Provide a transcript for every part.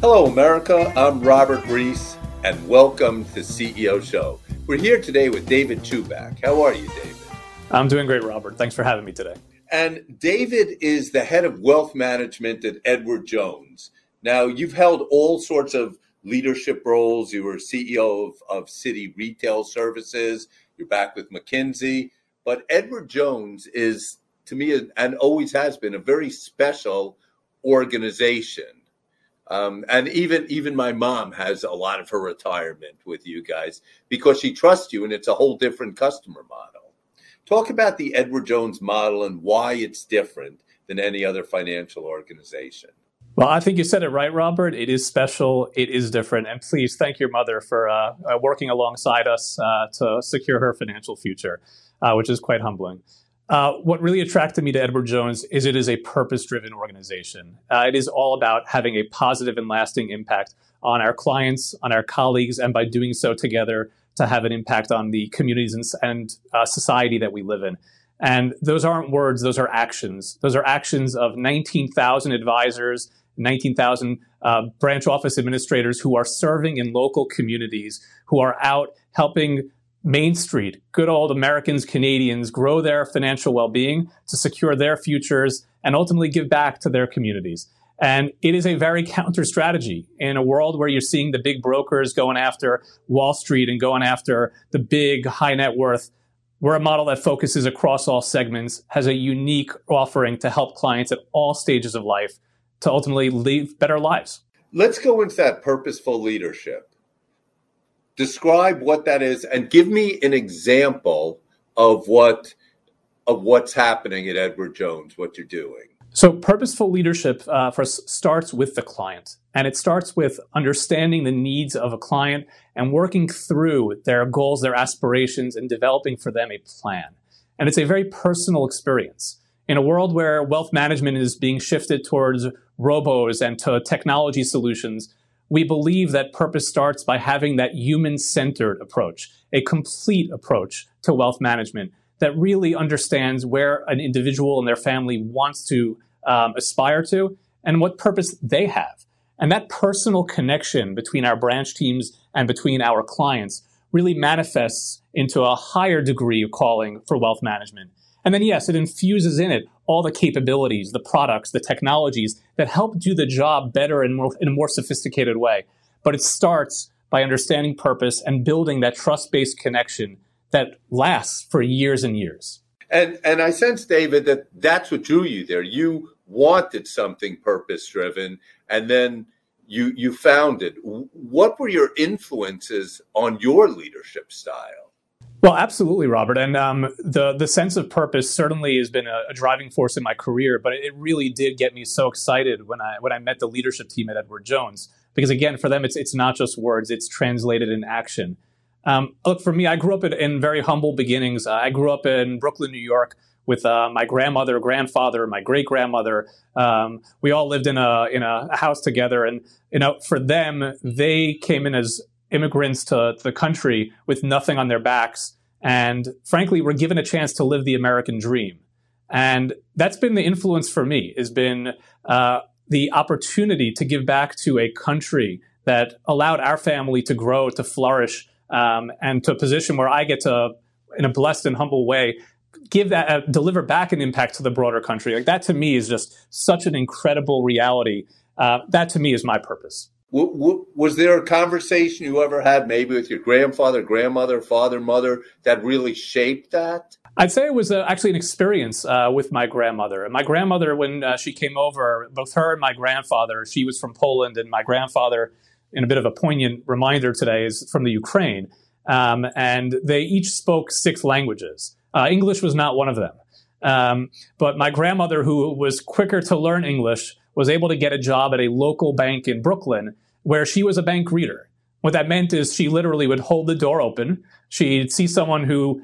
Hello, America. I'm Robert Reiss, and welcome to CEO Show. We're here today with David Chubak. How are you, David? I'm doing great, Robert. Thanks for having me today. And David is the head of wealth management at Edward Jones. Now, you've held all sorts of leadership roles. You were CEO of, of Citi Retail Services. You're back with McKinsey. But Edward Jones is, to me, and always has been, a very special organization. Um, and even even my mom has a lot of her retirement with you guys because she trusts you, and it's a whole different customer model. Talk about the Edward Jones model and why it's different than any other financial organization. Well, I think you said it right, Robert. It is special. It is different. And please thank your mother for uh, uh, working alongside us uh, to secure her financial future, uh, which is quite humbling. Uh, what really attracted me to Edward Jones is it is a purpose driven organization. Uh, it is all about having a positive and lasting impact on our clients, on our colleagues, and by doing so together to have an impact on the communities and, and uh, society that we live in. And those aren't words, those are actions. Those are actions of 19,000 advisors, 19,000 uh, branch office administrators who are serving in local communities, who are out helping Main Street, good old Americans, Canadians grow their financial well being to secure their futures and ultimately give back to their communities. And it is a very counter strategy in a world where you're seeing the big brokers going after Wall Street and going after the big high net worth. We're a model that focuses across all segments, has a unique offering to help clients at all stages of life to ultimately live better lives. Let's go into that purposeful leadership describe what that is and give me an example of what of what's happening at Edward Jones, what you're doing. So, purposeful leadership uh, first starts with the client, and it starts with understanding the needs of a client and working through their goals, their aspirations, and developing for them a plan. And it's a very personal experience. In a world where wealth management is being shifted towards robos and to technology solutions, we believe that purpose starts by having that human centered approach, a complete approach to wealth management that really understands where an individual and their family wants to um, aspire to and what purpose they have. And that personal connection between our branch teams and between our clients really manifests into a higher degree of calling for wealth management. And then, yes, it infuses in it all the capabilities, the products, the technologies that help do the job better and more, in a more sophisticated way. But it starts by understanding purpose and building that trust based connection that lasts for years and years. And and I sense, David, that that's what drew you there. You wanted something purpose driven, and then you you found it. What were your influences on your leadership style? Well, absolutely, Robert. And um, the the sense of purpose certainly has been a, a, driving force in my career. But it really did get me so excited when I when I met the leadership team at Edward Jones, because again, for them, it's it's not just words; it's translated in action. Um, look, for me, I grew up in, in very humble beginnings. Uh, I grew up in Brooklyn, New York, with uh, my grandmother, grandfather, my great grandmother. Um, we all lived in a in a house together, and you know, for them, they came in as immigrants to, the country with nothing on their backs. And frankly, we're given a chance to live the American dream. And that's been the influence for me, has been uh, the opportunity to give back to a country that allowed our family to grow, to flourish, um, and to a position where I get to, in a blessed and humble way, give that, uh, deliver back an impact to the broader country. Like that to me is just such an incredible reality. Uh, that to me is my purpose was there a conversation you ever had, maybe with your grandfather, grandmother, father, mother, that really shaped that? I'd say it was uh, actually an experience uh, with my grandmother. And my grandmother, when uh, she came over, both her and my grandfather, she was from Poland, and my grandfather, in a bit of a poignant reminder today, is from the Ukraine. Um, and they each spoke six languages. Uh, English was not one of them. Um, but my grandmother, who was quicker to learn English, was able to get a job at a local bank in Brooklyn where she was a bank reader. What that meant is she literally would hold the door open. She'd see someone who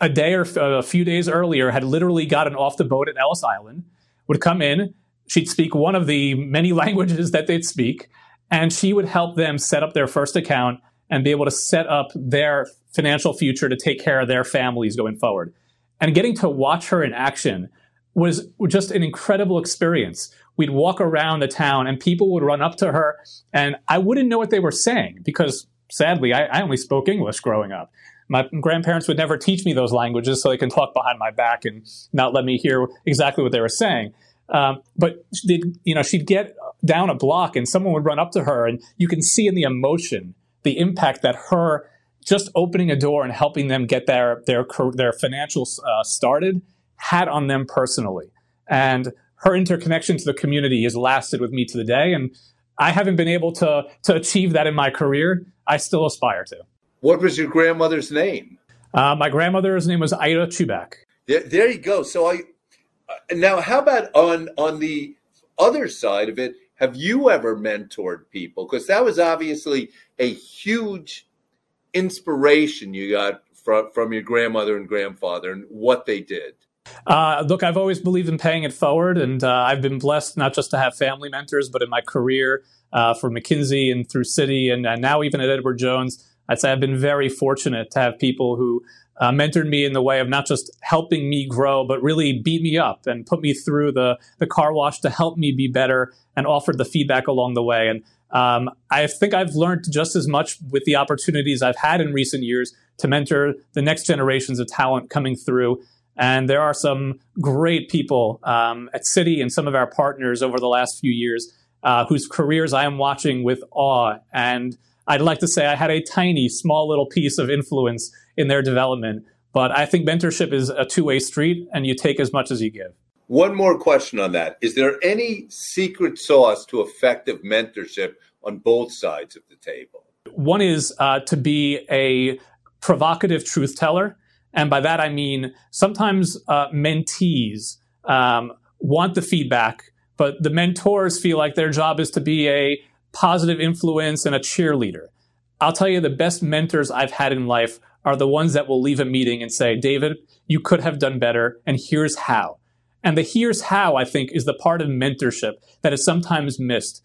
a day or a few days earlier had literally gotten off the boat at Ellis Island, would come in. She'd speak one of the many languages that they'd speak, and she would help them set up their first account and be able to set up their financial future to take care of their families going forward. And getting to watch her in action was just an incredible experience we'd walk around the town and people would run up to her and I wouldn't know what they were saying because sadly, I, I only spoke English growing up. My grandparents would never teach me those languages so they can talk behind my back and not let me hear exactly what they were saying. Um, but you know, she'd get down a block and someone would run up to her, and you can see in the emotion the impact that her just opening a door and helping them get their their their financials uh, started had on them personally. And her interconnection to the community has lasted with me to the day. And I haven't been able to to achieve that in my career. I still aspire to. What was your grandmother's name? Uh, my grandmother's name was Ida Chubak. There, there you go. So I uh, now, how about on on the other side of it? Have you ever mentored people? Because that was obviously a huge inspiration you got from from your grandmother and grandfather and what they did. Uh, look, I've always believed in paying it forward, and uh, I've been blessed not just to have family mentors, but in my career uh, for McKinsey and through Citi, and, and, now even at Edward Jones, I'd say I've been very fortunate to have people who uh, mentored me in the way of not just helping me grow, but really beat me up and put me through the the car wash to help me be better, and offered the feedback along the way. And um, I think I've learned just as much with the opportunities I've had in recent years to mentor the next generations of talent coming through and there are some great people um, at Citi and some of our partners over the last few years uh, whose careers I am watching with awe. And I'd like to say I had a tiny, small little piece of influence in their development. But I think mentorship is a two way street, and you take as much as you give. One more question on that. Is there any secret sauce to effective mentorship on both sides of the table? One is uh, to be a provocative truth teller and by that, I mean sometimes uh, mentees um, want the feedback, but the mentors feel like their job is to be a positive influence and a cheerleader. I'll tell you, the best mentors I've had in life are the ones that will leave a meeting and say, David, you could have done better, and here's how. And the here's how, I think, is the part of mentorship that is sometimes missed.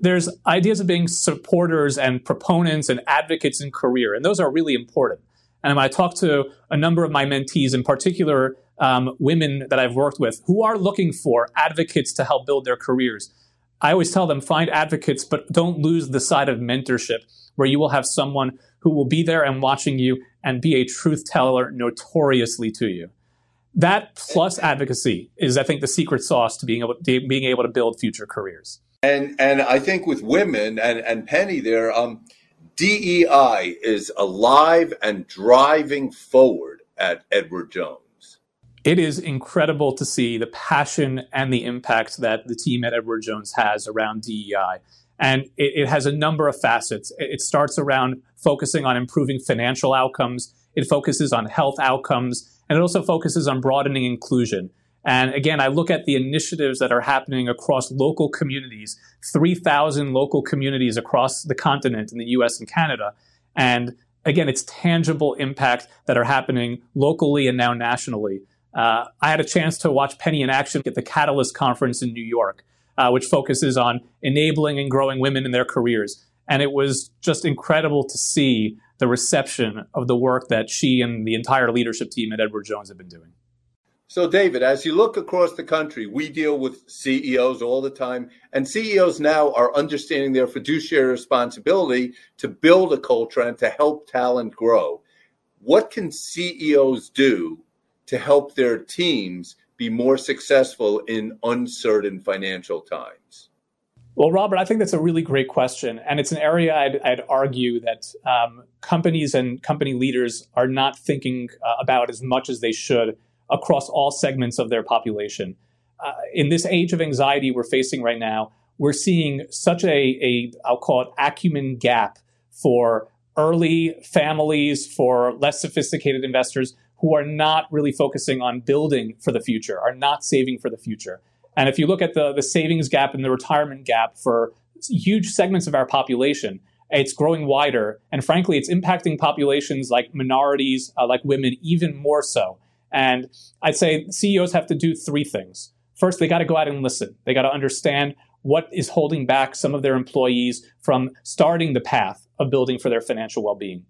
There's ideas of being supporters and proponents and advocates in career, and those are really important. And I talk to a number of my mentees, in particular um, women that I've worked with, who are looking for advocates to help build their careers. I always tell them find advocates, but don't lose the side of mentorship, where you will have someone who will be there and watching you and be a truth teller notoriously to you. That plus advocacy is, I think, the secret sauce to being able to, being able to build future careers. And and I think with women and and Penny there, um, DEI is alive and driving forward at Edward Jones. It is incredible to see the passion and the impact that the team at Edward Jones has around DEI. And it, it has a number of facets. It starts around focusing on improving financial outcomes, it focuses on health outcomes, and it also focuses on broadening inclusion. And again, I look at the initiatives that are happening across local communities, 3,000 local communities across the continent in the US and Canada. And again, it's tangible impact that are happening locally and now nationally. Uh, I had a chance to watch Penny in action at the Catalyst Conference in New York, uh, which focuses on enabling and growing women in their careers. And it was just incredible to see the reception of the work that she and the entire leadership team at Edward Jones have been doing. So, David, as you look across the country, we deal with CEOs all the time, and CEOs now are understanding their fiduciary responsibility to build a culture and to help talent grow. What can CEOs do to help their teams be more successful in uncertain financial times? Well, Robert, I think that's a really great question. And it's an area I'd, I'd argue that um, companies and company leaders are not thinking uh, about as much as they should across all segments of their population. Uh, in this age of anxiety we're facing right now, we're seeing such a, a I'll call it acumen gap for early families, for less sophisticated investors who are not really focusing on building for the future, are not saving for the future. And if you look at the, the savings gap and the retirement gap for huge segments of our population, it's growing wider. And frankly, it's impacting populations like minorities, uh, like women, even more so. And I'd say CEOs have to do three things. First, they got to go out and listen. They got to understand what is holding back some of their employees from starting the path of building for their financial well being.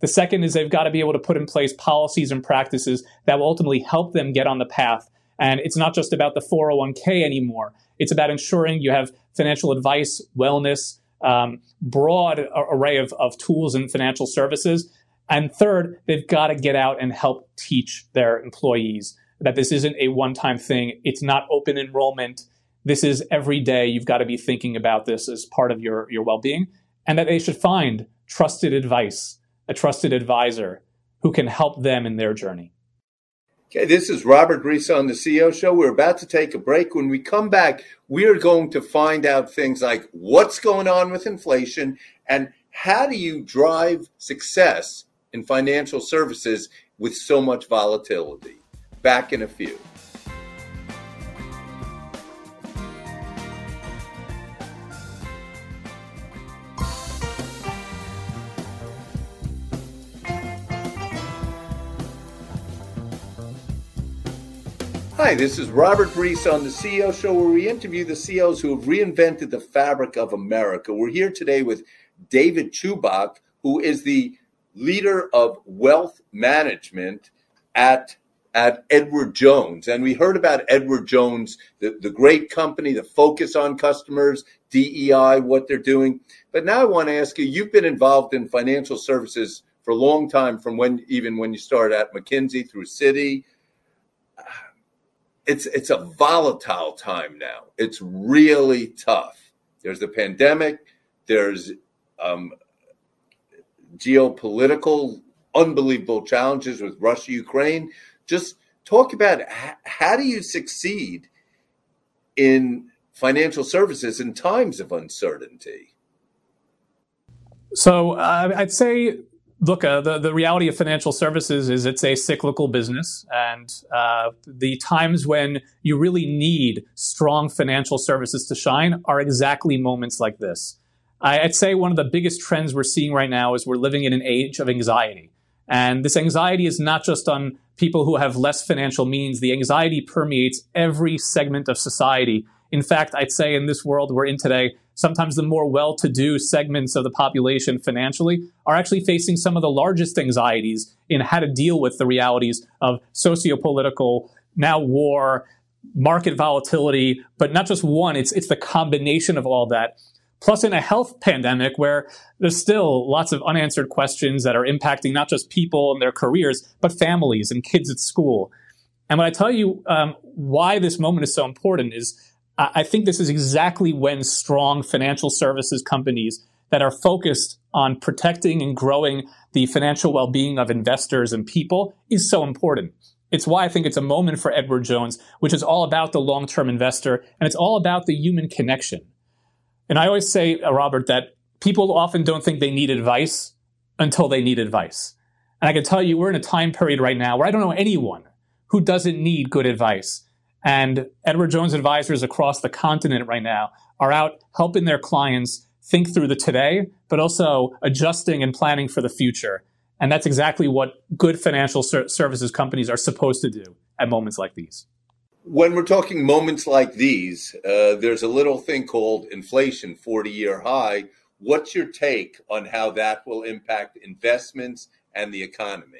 The second is they've got to be able to put in place policies and practices that will ultimately help them get on the path And it's not just about the 401k anymore. It's about ensuring you have financial advice, wellness, um, broad array of, of tools and financial services. And third, they've got to get out and help teach their employees that this isn't a one time thing. It's not open enrollment. This is every day. You've got to be thinking about this as part of your, your well being, and that they should find trusted advice, a trusted advisor who can help them in their journey. Okay, this is Robert Reiss on the CEO Show. We're about to take a break. When we come back, we are going to find out things like what's going on with inflation and how do you drive success in financial services with so much volatility. Back in a few. Hi, this is Robert Reiss on the CEO Show, where we interview the CEOs who have reinvented the fabric of America. We're here today with David Chubak, who is the leader of wealth management at at Edward Jones. And we heard about Edward Jones, the, the great company, the focus on customers, DEI, what they're doing. But now I want to ask you, you've been involved in financial services for a long time, from when even when you started at McKinsey through Citi. It's it's a volatile time now. It's really tough. There's the pandemic. There's um, geopolitical, unbelievable challenges with Russia, Ukraine. Just talk about how do you succeed in financial services in times of uncertainty? So uh, I'd say, look, uh, the the reality of financial services is it's a cyclical business, and uh, the times when you really need strong financial services to shine are exactly moments like this. I'd say one of the biggest trends we're seeing right now is we're living in an age of anxiety. And this anxiety is not just on people who have less financial means. The anxiety permeates every segment of society. In fact, I'd say in this world we're in today, sometimes the more well to do segments of the population financially are actually facing some of the largest anxieties in how to deal with the realities of sociopolitical, now war, market volatility, but not just one, it's, it's the combination of all that Plus, in a health pandemic where there's still lots of unanswered questions that are impacting not just people and their careers, but families and kids at school. And when I tell you um, why this moment is so important is I think this is exactly when strong financial services companies that are focused on protecting and growing the financial well-being of investors and people is so important. It's why I think it's a moment for Edward Jones, which is all about the long-term investor and it's all about the human connection. And I always say, uh, Robert, that people often don't think they need advice until they need advice. And I can tell you, we're in a time period right now where I don't know anyone who doesn't need good advice. And Edward Jones advisors across the continent right now are out helping their clients think through the today, but also adjusting and planning for the future. And that's exactly what good financial ser- services companies are supposed to do at moments like these when we're talking moments like these, uh, there's a little thing called inflation, 40 year high. What's your take on how that will impact investments and the economy?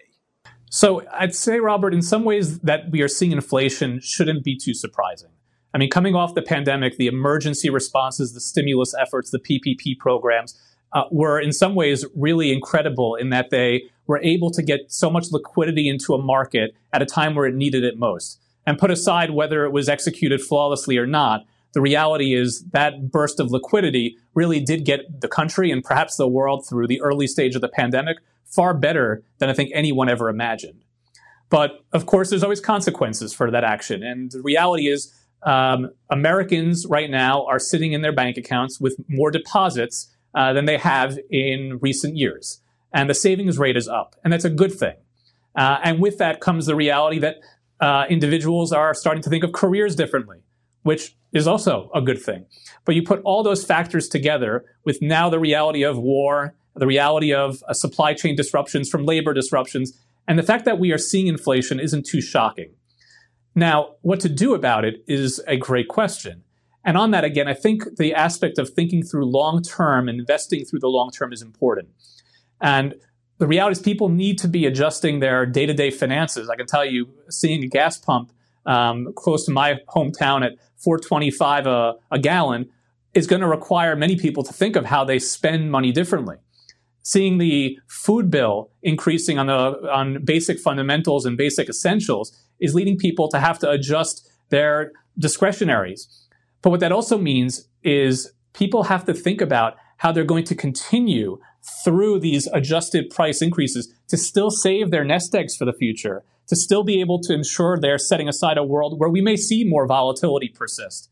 So I'd say, Robert, in some ways that we are seeing inflation shouldn't be too surprising. I mean, coming off the pandemic, the emergency responses, the stimulus efforts, the PPP programs uh, were in some ways really incredible in that they were able to get so much liquidity into a market at a time where it needed it most. And put aside whether it was executed flawlessly or not, the reality is that burst of liquidity really did get the country and perhaps the world through the early stage of the pandemic far better than I think anyone ever imagined. But of course, there's always consequences for that action. And the reality is, um, Americans right now are sitting in their bank accounts with more deposits uh, than they have in recent years. And the savings rate is up. And that's a good thing. Uh, and with that comes the reality that uh, individuals are starting to think of careers differently, which is also a good thing. But you put all those factors together with now the reality of war, the reality of uh, supply chain disruptions from labor disruptions, and the fact that we are seeing inflation isn't too shocking. Now, what to do about it is a great question. And on that, again, I think the aspect of thinking through long term, investing through the long term is important. And the reality is people need to be adjusting their day-to-day finances. I can tell you, seeing a gas pump um, close to my hometown at 425 a, a gallon is going to require many people to think of how they spend money differently. Seeing the food bill increasing on the on basic fundamentals and basic essentials is leading people to have to adjust their discretionaries. But what that also means is people have to think about how they're going to continue through these adjusted price increases to still save their nest eggs for the future, to still be able to ensure they're setting aside a world where we may see more volatility persist.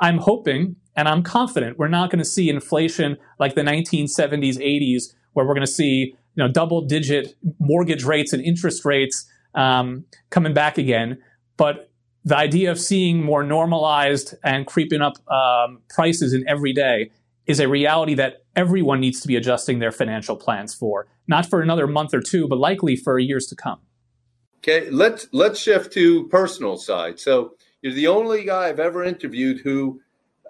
I'm hoping and I'm confident we're not going to see inflation like the 1970s, 80s, where we're going to see you know double digit mortgage rates and interest rates um, coming back again. But the idea of seeing more normalized and creeping up um, prices in every day is a reality that everyone needs to be adjusting their financial plans for, not for another month or two, but likely for years to come. Okay, let's let's shift to personal side. So you're the only guy I've ever interviewed who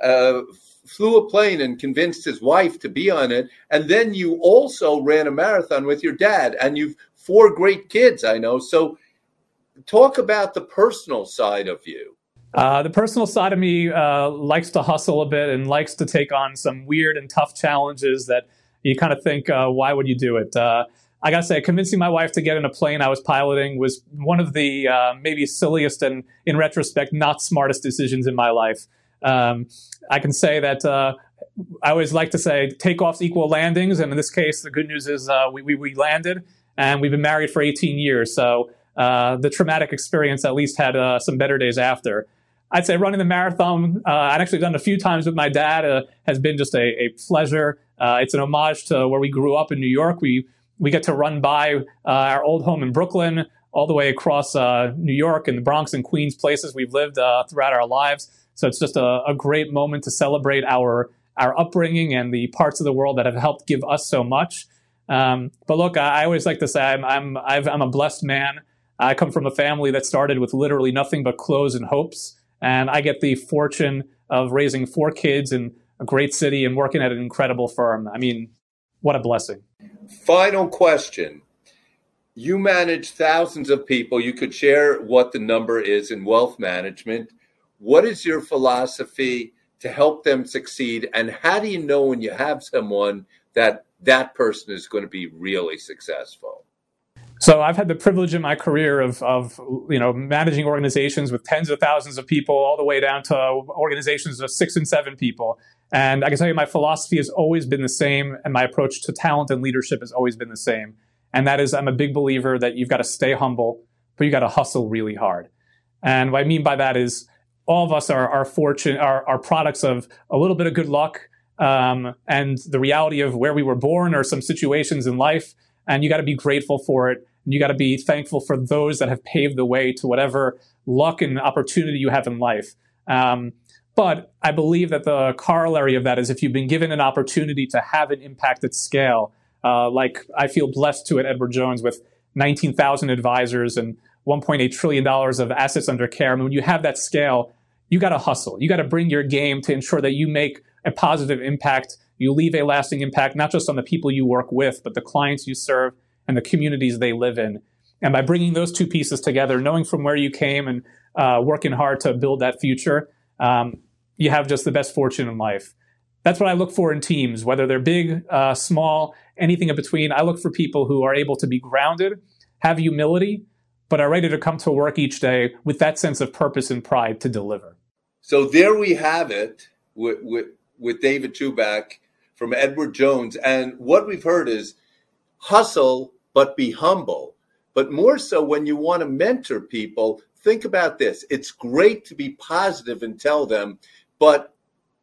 uh, flew a plane and convinced his wife to be on it, and then you also ran a marathon with your dad, and you've four great kids. I know. So talk about the personal side of you. Uh, the personal side of me uh, likes to hustle a bit and likes to take on some weird and tough challenges that you kind of think, uh, why would you do it? Uh, I gotta say, convincing my wife to get in a plane I was piloting was one of the uh, maybe silliest and, in retrospect, not smartest decisions in my life. Um, I can say that I always like to say takeoffs equal landings, and in this case, the good news is we, we, we landed, and we've been married for 18 years. So the traumatic experience at least had some better days after. I'd say running the marathon, uh, I'd actually done a few times with my dad, uh, has been just a, a pleasure. Uh, it's an homage to where we grew up in New York. We we get to run by uh, our old home in Brooklyn, all the way across uh, New York and the Bronx and Queens, places we've lived uh, throughout our lives. So it's just a, a, great moment to celebrate our our upbringing and the parts of the world that have helped give us so much. Um, but look, I, I, always like to say I'm I'm i am a blessed man. I come from a family that started with literally nothing but clothes and hopes. And I get the fortune of raising four kids in a great city and working at an incredible firm. I mean, what a blessing. Final question. You manage thousands of people. You could share what the number is in wealth management. What is your philosophy to help them succeed? And how do you know when you have someone that that person is going to be really successful? So I've had the privilege in my career of, of you know managing organizations with tens of thousands of people, all the way down to organizations of six and seven people. And I can tell you, my philosophy has always been the same, and my approach to talent and leadership has always been the same. And that is, I'm a big believer that you've got to stay humble, but you got to hustle really hard. And what I mean by that is, all of us are, are fortune, are, are products of a little bit of good luck um, and the reality of where we were born or some situations in life. And you got to be grateful for it and you got to be thankful for those that have paved the way to whatever luck and opportunity you have in life. Um, but I believe that the corollary of that is if you've been given an opportunity to have an impact at scale, uh, like I feel blessed to at Edward Jones with 19,000 advisors and 1.8 trillion dollars of assets under care. I mean, when you have that scale, you got to hustle. You got to bring your game to ensure that you make a positive impact. You leave a lasting impact, not just on the people you work with, but the clients you serve and the communities they live in. And by bringing those two pieces together, knowing from where you came and uh, working hard to build that future, um, you have just the best fortune in life. That's what I look for in teams, whether they're big, uh, small, anything in between. I look for people who are able to be grounded, have humility, but are ready to come to work each day with that sense of purpose and pride to deliver. So there we have it with, with, with David Chubak from Edward Jones. And what we've heard is hustle, but be humble. But more so when you want to mentor people, think about this. It's great to be positive and tell them, but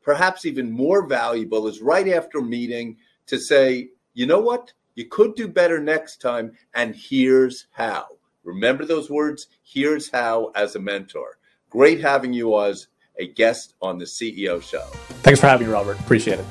perhaps even more valuable is right after meeting to say, you know what? You could do better next time, and here's how. Remember those words? Here's how as a mentor. Great having you as a guest on the CEO show. Thanks for having me, Robert. Appreciate it.